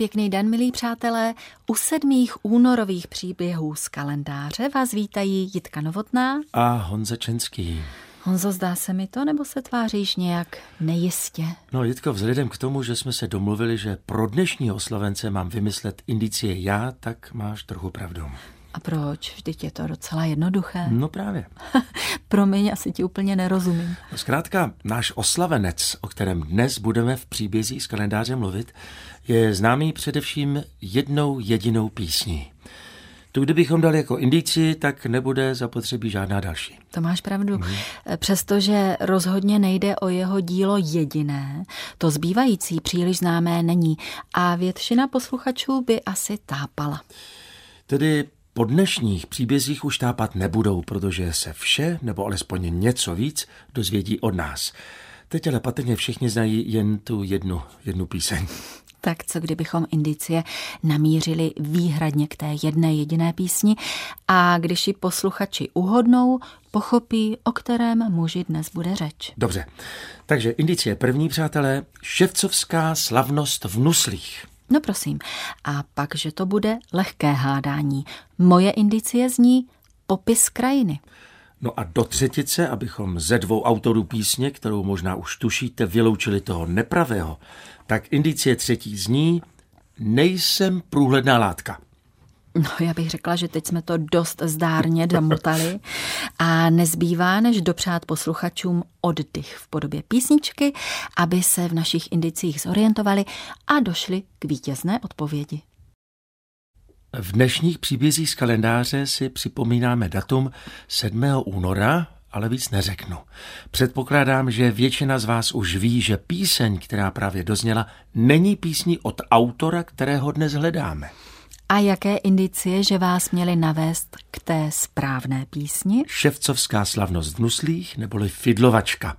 Pěkný den, milí přátelé. U sedmých únorových příběhů z kalendáře vás vítají Jitka Novotná a Honza Čenský. Honzo, zdá se mi to, nebo se tváříš nějak nejistě? No, Jitko, vzhledem k tomu, že jsme se domluvili, že pro dnešní oslavence mám vymyslet indicie já, tak máš trochu pravdu. A proč? Vždyť je to docela jednoduché. No právě. Promiň, asi ti úplně nerozumím. Zkrátka, náš oslavenec, o kterém dnes budeme v příbězích z kalendáře mluvit, je známý především jednou jedinou písní. Tu, kdybychom dali jako indici, tak nebude zapotřebí žádná další. To máš pravdu. Hmm. Přestože rozhodně nejde o jeho dílo jediné, to zbývající příliš známé není a většina posluchačů by asi tápala. Tedy po dnešních příbězích už tápat nebudou, protože se vše, nebo alespoň něco víc, dozvědí od nás. Teď ale patrně všichni znají jen tu jednu, jednu píseň. Tak co kdybychom indicie namířili výhradně k té jedné jediné písni a když ji posluchači uhodnou, pochopí, o kterém muži dnes bude řeč. Dobře, takže indicie první, přátelé, ševcovská slavnost v Nuslích. No prosím, a pak, že to bude lehké hádání. Moje indicie zní popis krajiny. No a do třetice, abychom ze dvou autorů písně, kterou možná už tušíte, vyloučili toho nepravého, tak indicie třetí zní Nejsem průhledná látka. No, já bych řekla, že teď jsme to dost zdárně zamotali a nezbývá, než dopřát posluchačům oddych v podobě písničky, aby se v našich indicích zorientovali a došli k vítězné odpovědi. V dnešních příbězích z kalendáře si připomínáme datum 7. února, ale víc neřeknu. Předpokládám, že většina z vás už ví, že píseň, která právě dozněla, není písní od autora, kterého dnes hledáme. A jaké indicie, že vás měli navést k té správné písni? Ševcovská slavnost v Nuslích neboli Fidlovačka.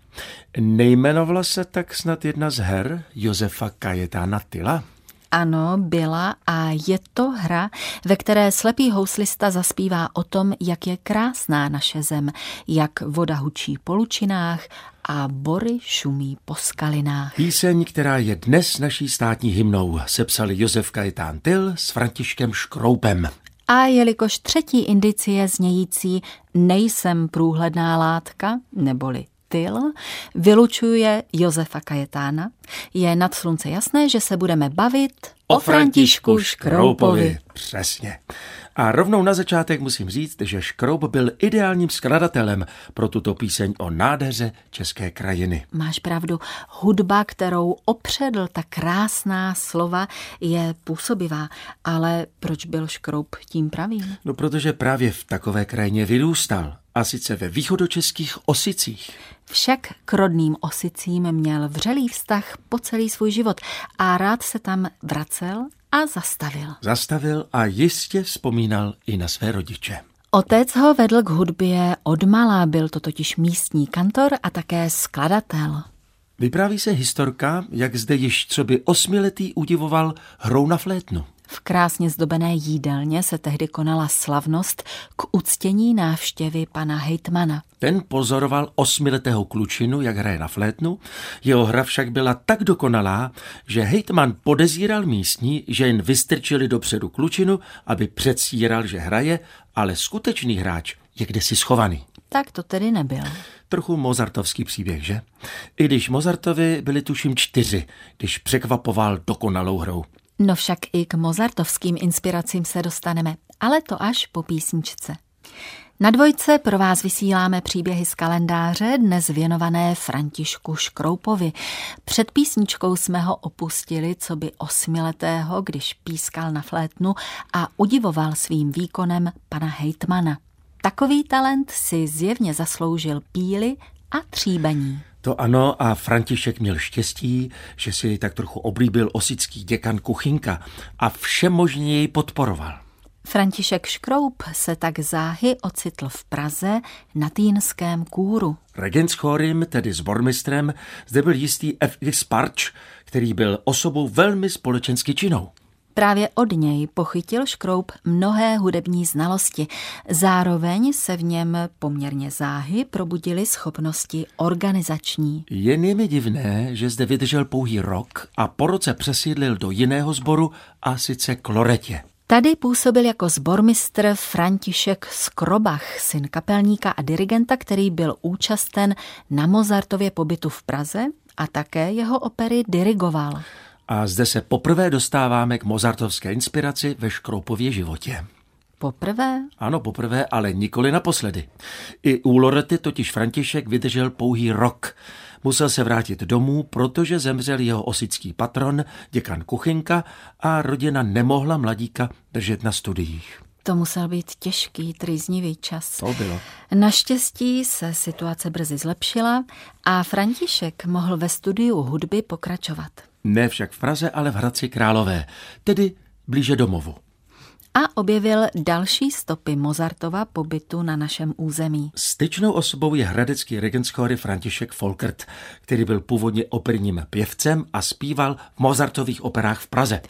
Nejmenovala se tak snad jedna z her Josefa Kajetána Tyla? Ano, byla a je to hra, ve které slepý houslista zaspívá o tom, jak je krásná naše zem, jak voda hučí po lučinách a bory šumí po skalinách. Píseň, která je dnes naší státní hymnou, sepsali Josef Kajetán Tyl s Františkem Škroupem. A jelikož třetí indicie znějící nejsem průhledná látka, neboli styl vylučuje Josefa Kajetána, je nad slunce jasné, že se budeme bavit o, o Františku Škroupovi. Přesně. A rovnou na začátek musím říct, že Škroup byl ideálním skladatelem pro tuto píseň o nádheře české krajiny. Máš pravdu, hudba, kterou opředl ta krásná slova, je působivá, ale proč byl Škroup tím pravým? No protože právě v takové krajině vyrůstal a sice ve východočeských Osicích. Však k rodným Osicím měl vřelý vztah po celý svůj život a rád se tam vracel a zastavil. Zastavil a jistě vzpomínal i na své rodiče. Otec ho vedl k hudbě odmala, byl to totiž místní kantor a také skladatel. Vypráví se historka, jak zde již co by osmiletý udivoval hrou na flétnu. V krásně zdobené jídelně se tehdy konala slavnost k uctění návštěvy pana hejtmana. Ten pozoroval osmiletého klučinu, jak hraje na flétnu, jeho hra však byla tak dokonalá, že hejtman podezíral místní, že jen vystrčili dopředu klučinu, aby předstíral, že hraje, ale skutečný hráč je kdesi schovaný. Tak to tedy nebyl. Trochu mozartovský příběh, že? I když Mozartovi byli tuším čtyři, když překvapoval dokonalou hrou. No však i k mozartovským inspiracím se dostaneme, ale to až po písničce. Na dvojce pro vás vysíláme příběhy z kalendáře, dnes věnované Františku Škroupovi. Před písničkou jsme ho opustili, co by osmiletého, když pískal na flétnu a udivoval svým výkonem pana hejtmana. Takový talent si zjevně zasloužil píly a tříbení. To ano a František měl štěstí, že si tak trochu oblíbil osický děkan Kuchinka a všemožně jej podporoval. František Škroup se tak záhy ocitl v Praze na Týnském kůru. Regent s chorym, tedy s bormistrem, zde byl jistý F. Sparč, který byl osobou velmi společensky činou. Právě od něj pochytil Škroup mnohé hudební znalosti. Zároveň se v něm poměrně záhy probudily schopnosti organizační. Jen je mi divné, že zde vydržel pouhý rok a po roce přesídlil do jiného sboru a sice k Loretě. Tady působil jako zbormistr František Skrobach, syn kapelníka a dirigenta, který byl účasten na Mozartově pobytu v Praze a také jeho opery dirigoval. A zde se poprvé dostáváme k mozartovské inspiraci ve Škroupově životě. Poprvé? Ano, poprvé, ale nikoli naposledy. I u Lorety totiž František vydržel pouhý rok. Musel se vrátit domů, protože zemřel jeho osický patron, děkan Kuchinka a rodina nemohla mladíka držet na studiích. To musel být těžký, trýznivý čas. To bylo. Naštěstí se situace brzy zlepšila a František mohl ve studiu hudby pokračovat. Ne však v Praze, ale v Hradci Králové, tedy blíže domovu. A objevil další stopy Mozartova pobytu na našem území. Styčnou osobou je hradecký regent skory František Folkert, který byl původně operním pěvcem a zpíval v Mozartových operách v Praze.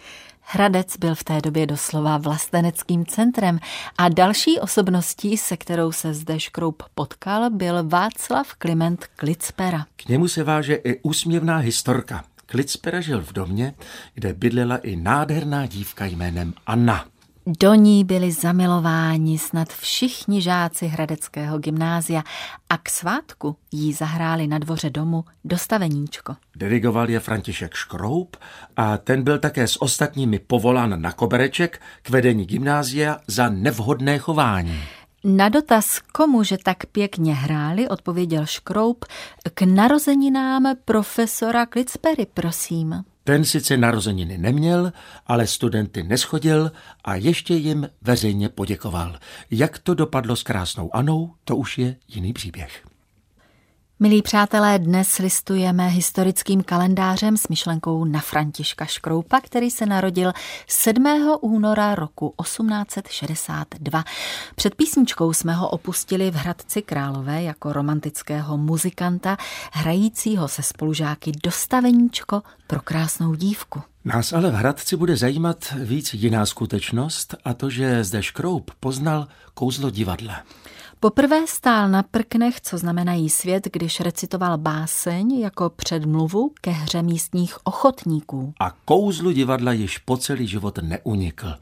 Hradec byl v té době doslova vlasteneckým centrem a další osobností, se kterou se zde Škroup potkal, byl Václav Kliment Klicpera. K němu se váže i úsměvná historka. Klicpera žil v domě, kde bydlela i nádherná dívka jménem Anna. Do ní byli zamilováni snad všichni žáci Hradeckého gymnázia a k svátku jí zahráli na dvoře domu dostaveníčko. Dirigoval je František Škroup a ten byl také s ostatními povolán na kobereček k vedení gymnázia za nevhodné chování. Na dotaz, komu že tak pěkně hráli, odpověděl Škroup k narozeninám profesora Klicpery, prosím. Ten sice narozeniny neměl, ale studenty neschodil a ještě jim veřejně poděkoval. Jak to dopadlo s krásnou Anou, to už je jiný příběh. Milí přátelé, dnes listujeme historickým kalendářem s myšlenkou na Františka Škroupa, který se narodil 7. února roku 1862. Před písničkou jsme ho opustili v Hradci Králové jako romantického muzikanta, hrajícího se spolužáky dostaveníčko pro krásnou dívku. Nás ale v Hradci bude zajímat víc jiná skutečnost a to, že zde Škroup poznal kouzlo divadla. Poprvé stál na prknech, co znamenají svět, když recitoval báseň jako předmluvu ke hře místních ochotníků. A kouzlu divadla již po celý život neunikl.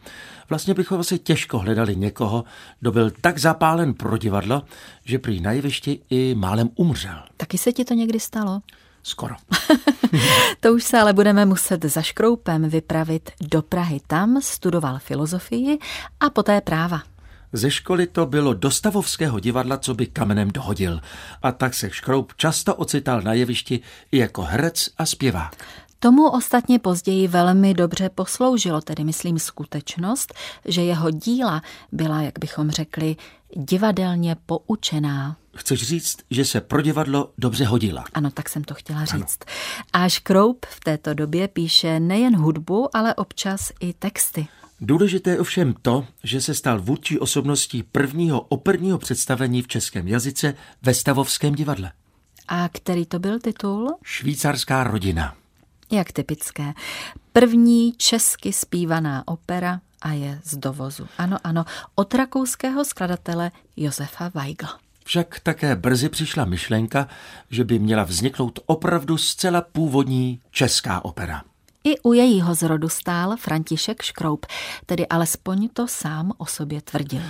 Vlastně bychom asi těžko hledali někoho, kdo byl tak zapálen pro divadlo, že prý na jevišti i málem umřel. Taky se ti to někdy stalo? Skoro. to už se ale budeme muset za škroupem vypravit do Prahy. Tam studoval filozofii a poté práva. Ze školy to bylo do stavovského divadla, co by kamenem dohodil. A tak se Škroup často ocital na jevišti i jako herec a zpěvák. Tomu ostatně později velmi dobře posloužilo, tedy myslím skutečnost, že jeho díla byla, jak bychom řekli, divadelně poučená. Chceš říct, že se pro divadlo dobře hodila? Ano, tak jsem to chtěla říct. Ano. A Škroup v této době píše nejen hudbu, ale občas i texty. Důležité je ovšem to, že se stal vůdčí osobností prvního operního představení v českém jazyce ve Stavovském divadle. A který to byl titul? Švýcarská rodina. Jak typické. První česky zpívaná opera a je z dovozu. Ano, ano, od rakouského skladatele Josefa Weigla. Však také brzy přišla myšlenka, že by měla vzniknout opravdu zcela původní česká opera. I u jejího zrodu stál František Škroup, tedy alespoň to sám o sobě tvrdil.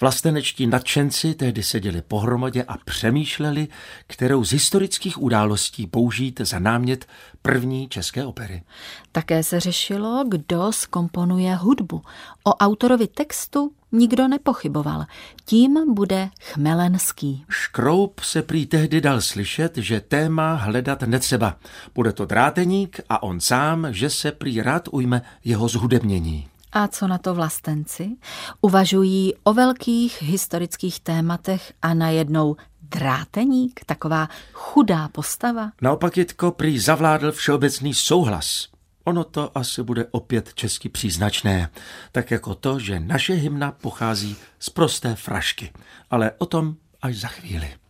Vlastenečtí nadšenci tehdy seděli pohromadě a přemýšleli, kterou z historických událostí použít za námět první české opery. Také se řešilo, kdo skomponuje hudbu. O autorovi textu nikdo nepochyboval. Tím bude Chmelenský. Škroup se prý tehdy dal slyšet, že téma hledat netřeba. Bude to dráteník a on sám, že se prý rád ujme jeho zhudebnění. A co na to vlastenci? Uvažují o velkých historických tématech a najednou dráteník, taková chudá postava? Naopak Jitko prý zavládl všeobecný souhlas. Ono to asi bude opět česky příznačné, tak jako to, že naše hymna pochází z prosté frašky. Ale o tom až za chvíli.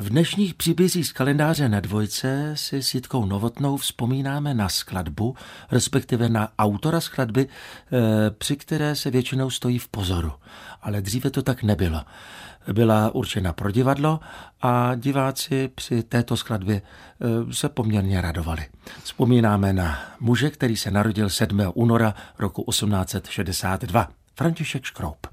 V dnešních příbězích z kalendáře na dvojce si s Jitkou Novotnou vzpomínáme na skladbu, respektive na autora skladby, eh, při které se většinou stojí v pozoru. Ale dříve to tak nebylo. Byla určena pro divadlo a diváci při této skladbě eh, se poměrně radovali. Vzpomínáme na muže, který se narodil 7. února roku 1862. František Škroup.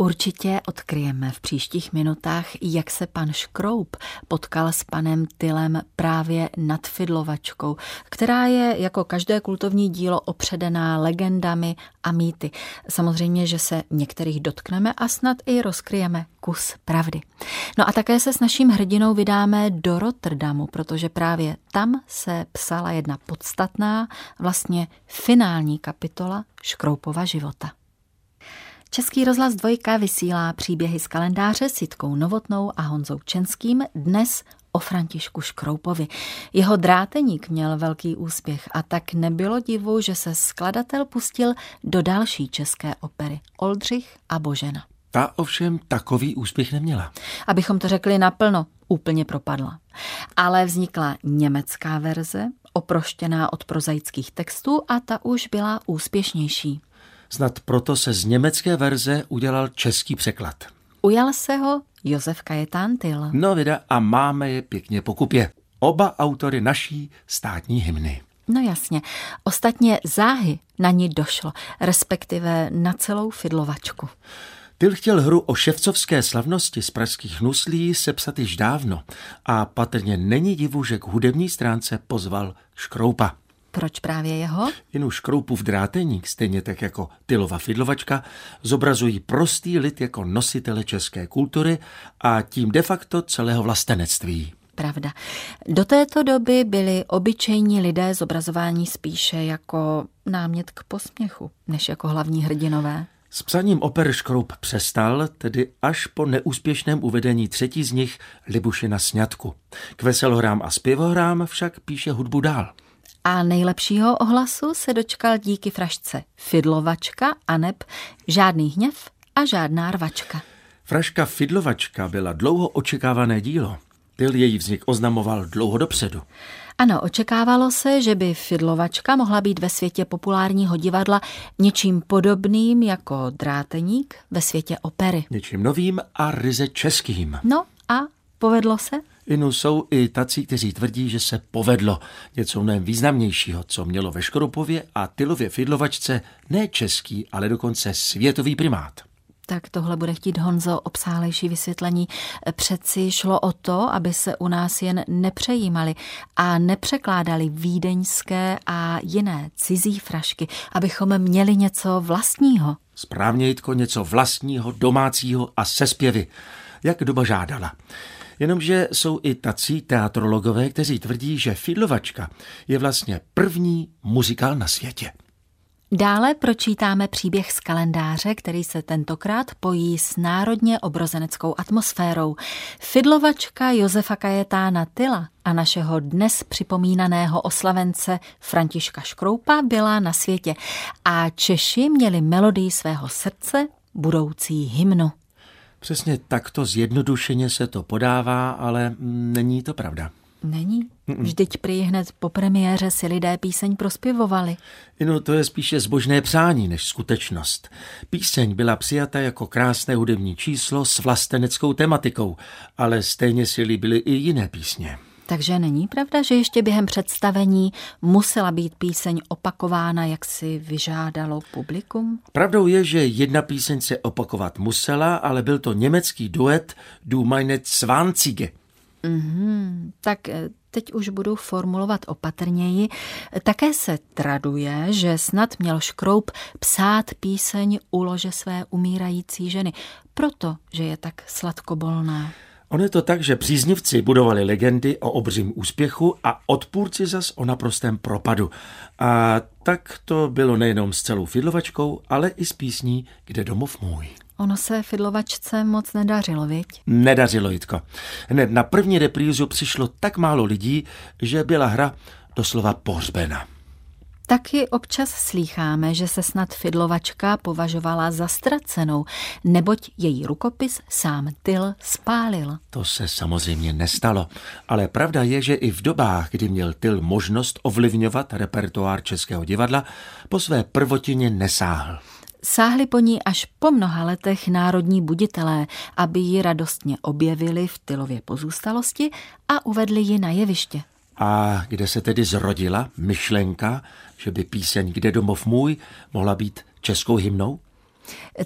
Určitě odkryjeme v příštích minutách, jak se pan Škroup potkal s panem Tylem právě nad Fidlovačkou, která je jako každé kultovní dílo opředená legendami a mýty. Samozřejmě, že se některých dotkneme a snad i rozkryjeme kus pravdy. No a také se s naším hrdinou vydáme do Rotterdamu, protože právě tam se psala jedna podstatná, vlastně finální kapitola Škroupova života. Český rozhlas dvojka vysílá příběhy z kalendáře s Jitkou Novotnou a Honzou Čenským dnes o Františku Škroupovi. Jeho dráteník měl velký úspěch a tak nebylo divu, že se skladatel pustil do další české opery Oldřich a Božena. Ta ovšem takový úspěch neměla. Abychom to řekli naplno, úplně propadla. Ale vznikla německá verze, oproštěná od prozaických textů a ta už byla úspěšnější. Snad proto se z německé verze udělal český překlad. Ujal se ho Josef Kajetán Tyl. No vida a máme je pěkně pokupě. Oba autory naší státní hymny. No jasně. Ostatně záhy na ní došlo, respektive na celou fidlovačku. Tyl chtěl hru o ševcovské slavnosti z pražských nuslí sepsat již dávno a patrně není divu, že k hudební stránce pozval Škroupa. Proč právě jeho? Jen Škroupův dráteník, stejně tak jako Tylova fidlovačka, zobrazují prostý lid jako nositele české kultury a tím de facto celého vlastenectví. Pravda. Do této doby byli obyčejní lidé zobrazování spíše jako námět k posměchu, než jako hlavní hrdinové. S psaním oper Škroup přestal, tedy až po neúspěšném uvedení třetí z nich Libušina sňatku. K veselohrám a zpěvohrám však píše hudbu dál. A nejlepšího ohlasu se dočkal díky frašce Fidlovačka a neb Žádný hněv a žádná rvačka. Fraška Fidlovačka byla dlouho očekávané dílo. Tyl její vznik oznamoval dlouho dopředu. Ano, očekávalo se, že by Fidlovačka mohla být ve světě populárního divadla něčím podobným jako dráteník ve světě opery. Něčím novým a ryze českým. No a povedlo se? Inu jsou i tací, kteří tvrdí, že se povedlo něco mnohem významnějšího, co mělo ve Škorupově a Tylově Fidlovačce ne český, ale dokonce světový primát. Tak tohle bude chtít Honzo obsálejší vysvětlení. Přeci šlo o to, aby se u nás jen nepřejímali a nepřekládali vídeňské a jiné cizí frašky, abychom měli něco vlastního. Správně, Jitko, něco vlastního, domácího a se zpěvy, jak doba žádala. Jenomže jsou i tací teatrologové, kteří tvrdí, že Fidlovačka je vlastně první muzikál na světě. Dále pročítáme příběh z kalendáře, který se tentokrát pojí s národně obrozeneckou atmosférou. Fidlovačka Josefa Kajetána Tyla a našeho dnes připomínaného oslavence Františka Škroupa byla na světě a Češi měli melodii svého srdce, budoucí hymnu. Přesně takto zjednodušeně se to podává, ale není to pravda. Není? Vždyť prý hned po premiéře si lidé píseň prospěvovali. No to je spíše zbožné přání než skutečnost. Píseň byla přijata jako krásné hudební číslo s vlasteneckou tematikou, ale stejně si líbily i jiné písně. Takže není pravda, že ještě během představení musela být píseň opakována, jak si vyžádalo publikum? Pravdou je, že jedna píseň se opakovat musela, ale byl to německý duet Du meine Zwanzige. Mm-hmm, tak eh, teď už budu formulovat opatrněji. Také se traduje, že snad měl Škroup psát píseň u lože své umírající ženy, protože je tak sladkobolná. Ono je to tak, že příznivci budovali legendy o obřím úspěchu a odpůrci zas o naprostém propadu. A tak to bylo nejenom s celou fidlovačkou, ale i s písní Kde domov můj. Ono se fidlovačce moc nedařilo, viď? Nedařilo, Jitko. Hned na první reprízu přišlo tak málo lidí, že byla hra doslova pohřbena. Taky občas slýcháme, že se snad Fidlovačka považovala za ztracenou, neboť její rukopis sám Tyl spálil. To se samozřejmě nestalo, ale pravda je, že i v dobách, kdy měl Tyl možnost ovlivňovat repertoár Českého divadla, po své prvotině nesáhl. Sáhli po ní až po mnoha letech národní buditelé, aby ji radostně objevili v Tylově pozůstalosti a uvedli ji na jeviště. A kde se tedy zrodila myšlenka, že by píseň Kde domov můj mohla být českou hymnou?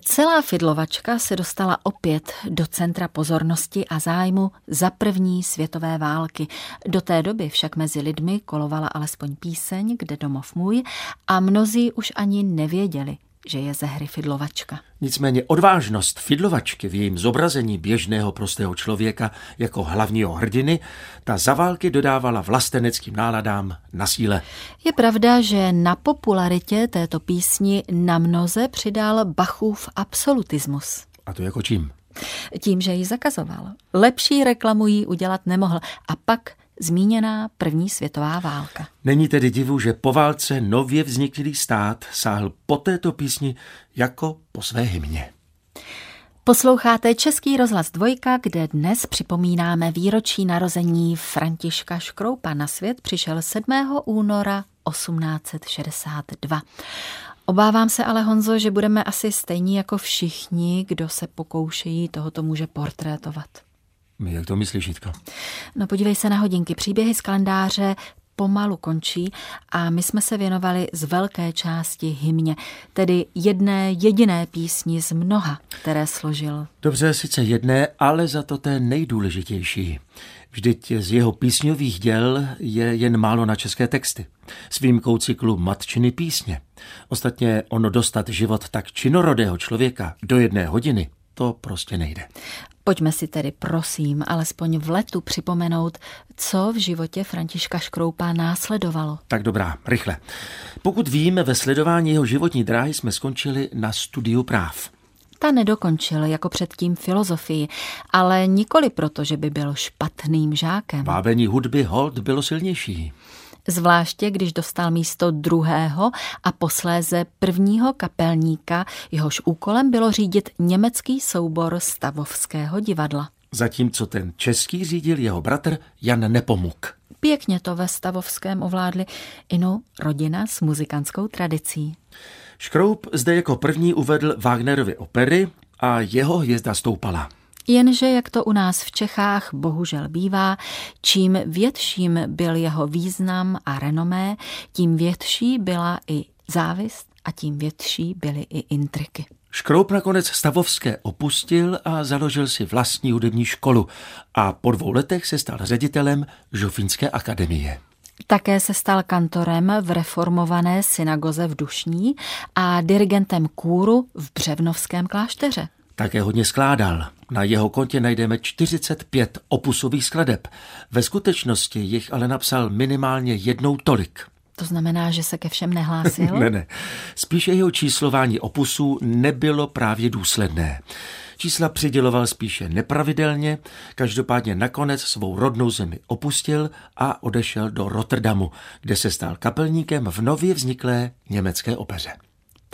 Celá Fidlovačka se dostala opět do centra pozornosti a zájmu za první světové války. Do té doby však mezi lidmi kolovala alespoň píseň Kde domov můj a mnozí už ani nevěděli, že je ze hry Fidlovačka. Nicméně odvážnost Fidlovačky v jejím zobrazení běžného prostého člověka jako hlavního hrdiny, ta za války dodávala vlasteneckým náladám na síle. Je pravda, že na popularitě této písni na mnoze přidal Bachův absolutismus. A to jako čím? Tím, že ji zakazoval. Lepší reklamu jí udělat nemohl. A pak zmíněná první světová válka. Není tedy divu, že po válce nově vzniklý stát sáhl po této písni jako po své hymně. Posloucháte Český rozhlas dvojka, kde dnes připomínáme výročí narození Františka Škroupa. Na svět přišel 7. února 1862. Obávám se ale, Honzo, že budeme asi stejní jako všichni, kdo se pokoušejí tohoto muže portrétovat. Jak to myslíš, Jitka? No podívej se na hodinky. Příběhy z kalendáře pomalu končí a my jsme se věnovali z velké části hymně, tedy jedné jediné písni z mnoha, které složil. Dobře, sice jedné, ale za to té nejdůležitější. Vždyť z jeho písňových děl je jen málo na české texty. S výjimkou cyklu Matčiny písně. Ostatně ono dostat život tak činorodého člověka do jedné hodiny, to prostě nejde. Pojďme si tedy prosím alespoň v letu připomenout, co v životě Františka Škroupa následovalo. Tak dobrá, rychle. Pokud víme, ve sledování jeho životní dráhy jsme skončili na studiu práv. Ta nedokončil jako předtím filozofii, ale nikoli proto, že by byl špatným žákem. Vábení hudby hold bylo silnější zvláště když dostal místo druhého a posléze prvního kapelníka, jehož úkolem bylo řídit německý soubor Stavovského divadla. Zatímco ten český řídil jeho bratr Jan Nepomuk. Pěkně to ve Stavovském ovládli inu rodina s muzikantskou tradicí. Škroup zde jako první uvedl Wagnerovy opery a jeho hvězda stoupala. Jenže, jak to u nás v Čechách bohužel bývá, čím větším byl jeho význam a renomé, tím větší byla i závist a tím větší byly i intriky. Škroup nakonec Stavovské opustil a založil si vlastní hudební školu a po dvou letech se stal ředitelem Žofínské akademie. Také se stal kantorem v reformované synagoze v Dušní a dirigentem kůru v Břevnovském klášteře. Také hodně skládal. Na jeho kontě najdeme 45 opusových skladeb. Ve skutečnosti jich ale napsal minimálně jednou tolik. To znamená, že se ke všem nehlásil? ne, ne. Spíše jeho číslování opusů nebylo právě důsledné. Čísla přiděloval spíše nepravidelně, každopádně nakonec svou rodnou zemi opustil a odešel do Rotterdamu, kde se stal kapelníkem v nově vzniklé německé opeře.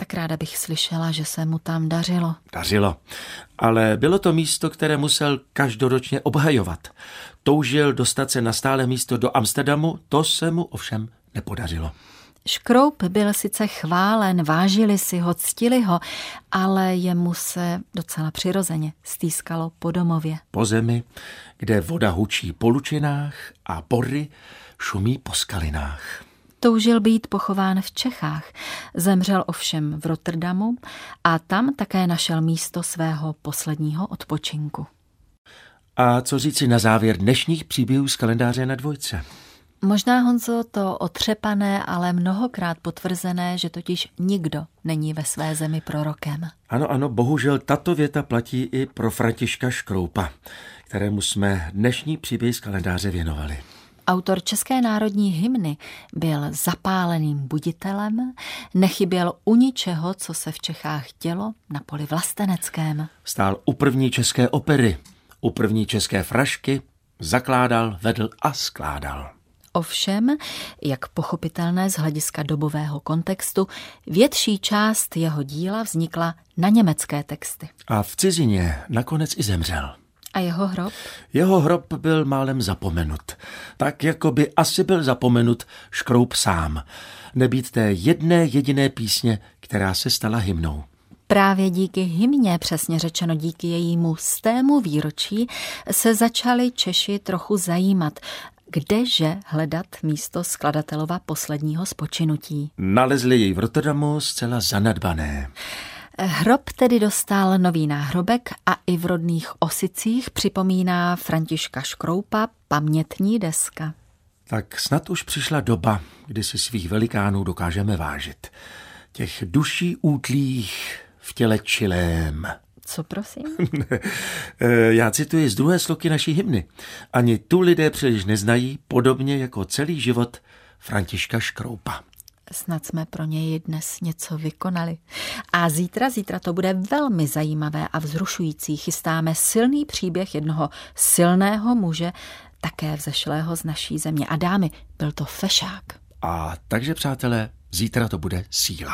Tak ráda bych slyšela, že se mu tam dařilo. Dařilo. Ale bylo to místo, které musel každoročně obhajovat. Toužil dostat se na stále místo do Amsterdamu, to se mu ovšem nepodařilo. Škroup byl sice chválen, vážili si ho, ctili ho, ale jemu se docela přirozeně stýskalo po domově. Po zemi, kde voda hučí po lučinách a pory šumí po skalinách. Toužil být pochován v Čechách. Zemřel ovšem v Rotterdamu a tam také našel místo svého posledního odpočinku. A co říci na závěr dnešních příběhů z kalendáře na dvojce? Možná, Honzo, to otřepané, ale mnohokrát potvrzené, že totiž nikdo není ve své zemi prorokem. Ano, ano, bohužel tato věta platí i pro Františka Škroupa, kterému jsme dnešní příběh z kalendáře věnovali. Autor České národní hymny byl zapáleným buditelem, nechyběl u ničeho, co se v Čechách dělo na poli vlasteneckém. Stál u první české opery, u první české frašky, zakládal, vedl a skládal. Ovšem, jak pochopitelné z hlediska dobového kontextu, větší část jeho díla vznikla na německé texty. A v cizině nakonec i zemřel. A jeho hrob? Jeho hrob byl málem zapomenut. Tak, jako by asi byl zapomenut Škroup sám. Nebýt té jedné jediné písně, která se stala hymnou. Právě díky hymně, přesně řečeno díky jejímu stému výročí, se začali Češi trochu zajímat, kdeže hledat místo skladatelova posledního spočinutí. Nalezli jej v Rotterdamu zcela zanedbané. Hrob tedy dostal nový náhrobek a i v rodných Osicích připomíná Františka Škroupa pamětní deska. Tak snad už přišla doba, kdy si svých velikánů dokážeme vážit. Těch duší útlých v těle čilém. Co prosím? Já cituji z druhé sloky naší hymny. Ani tu lidé příliš neznají, podobně jako celý život Františka Škroupa. Snad jsme pro něj dnes něco vykonali. A zítra, zítra to bude velmi zajímavé a vzrušující. Chystáme silný příběh jednoho silného muže, také vzešlého z naší země. A dámy, byl to fešák. A takže, přátelé, zítra to bude síla.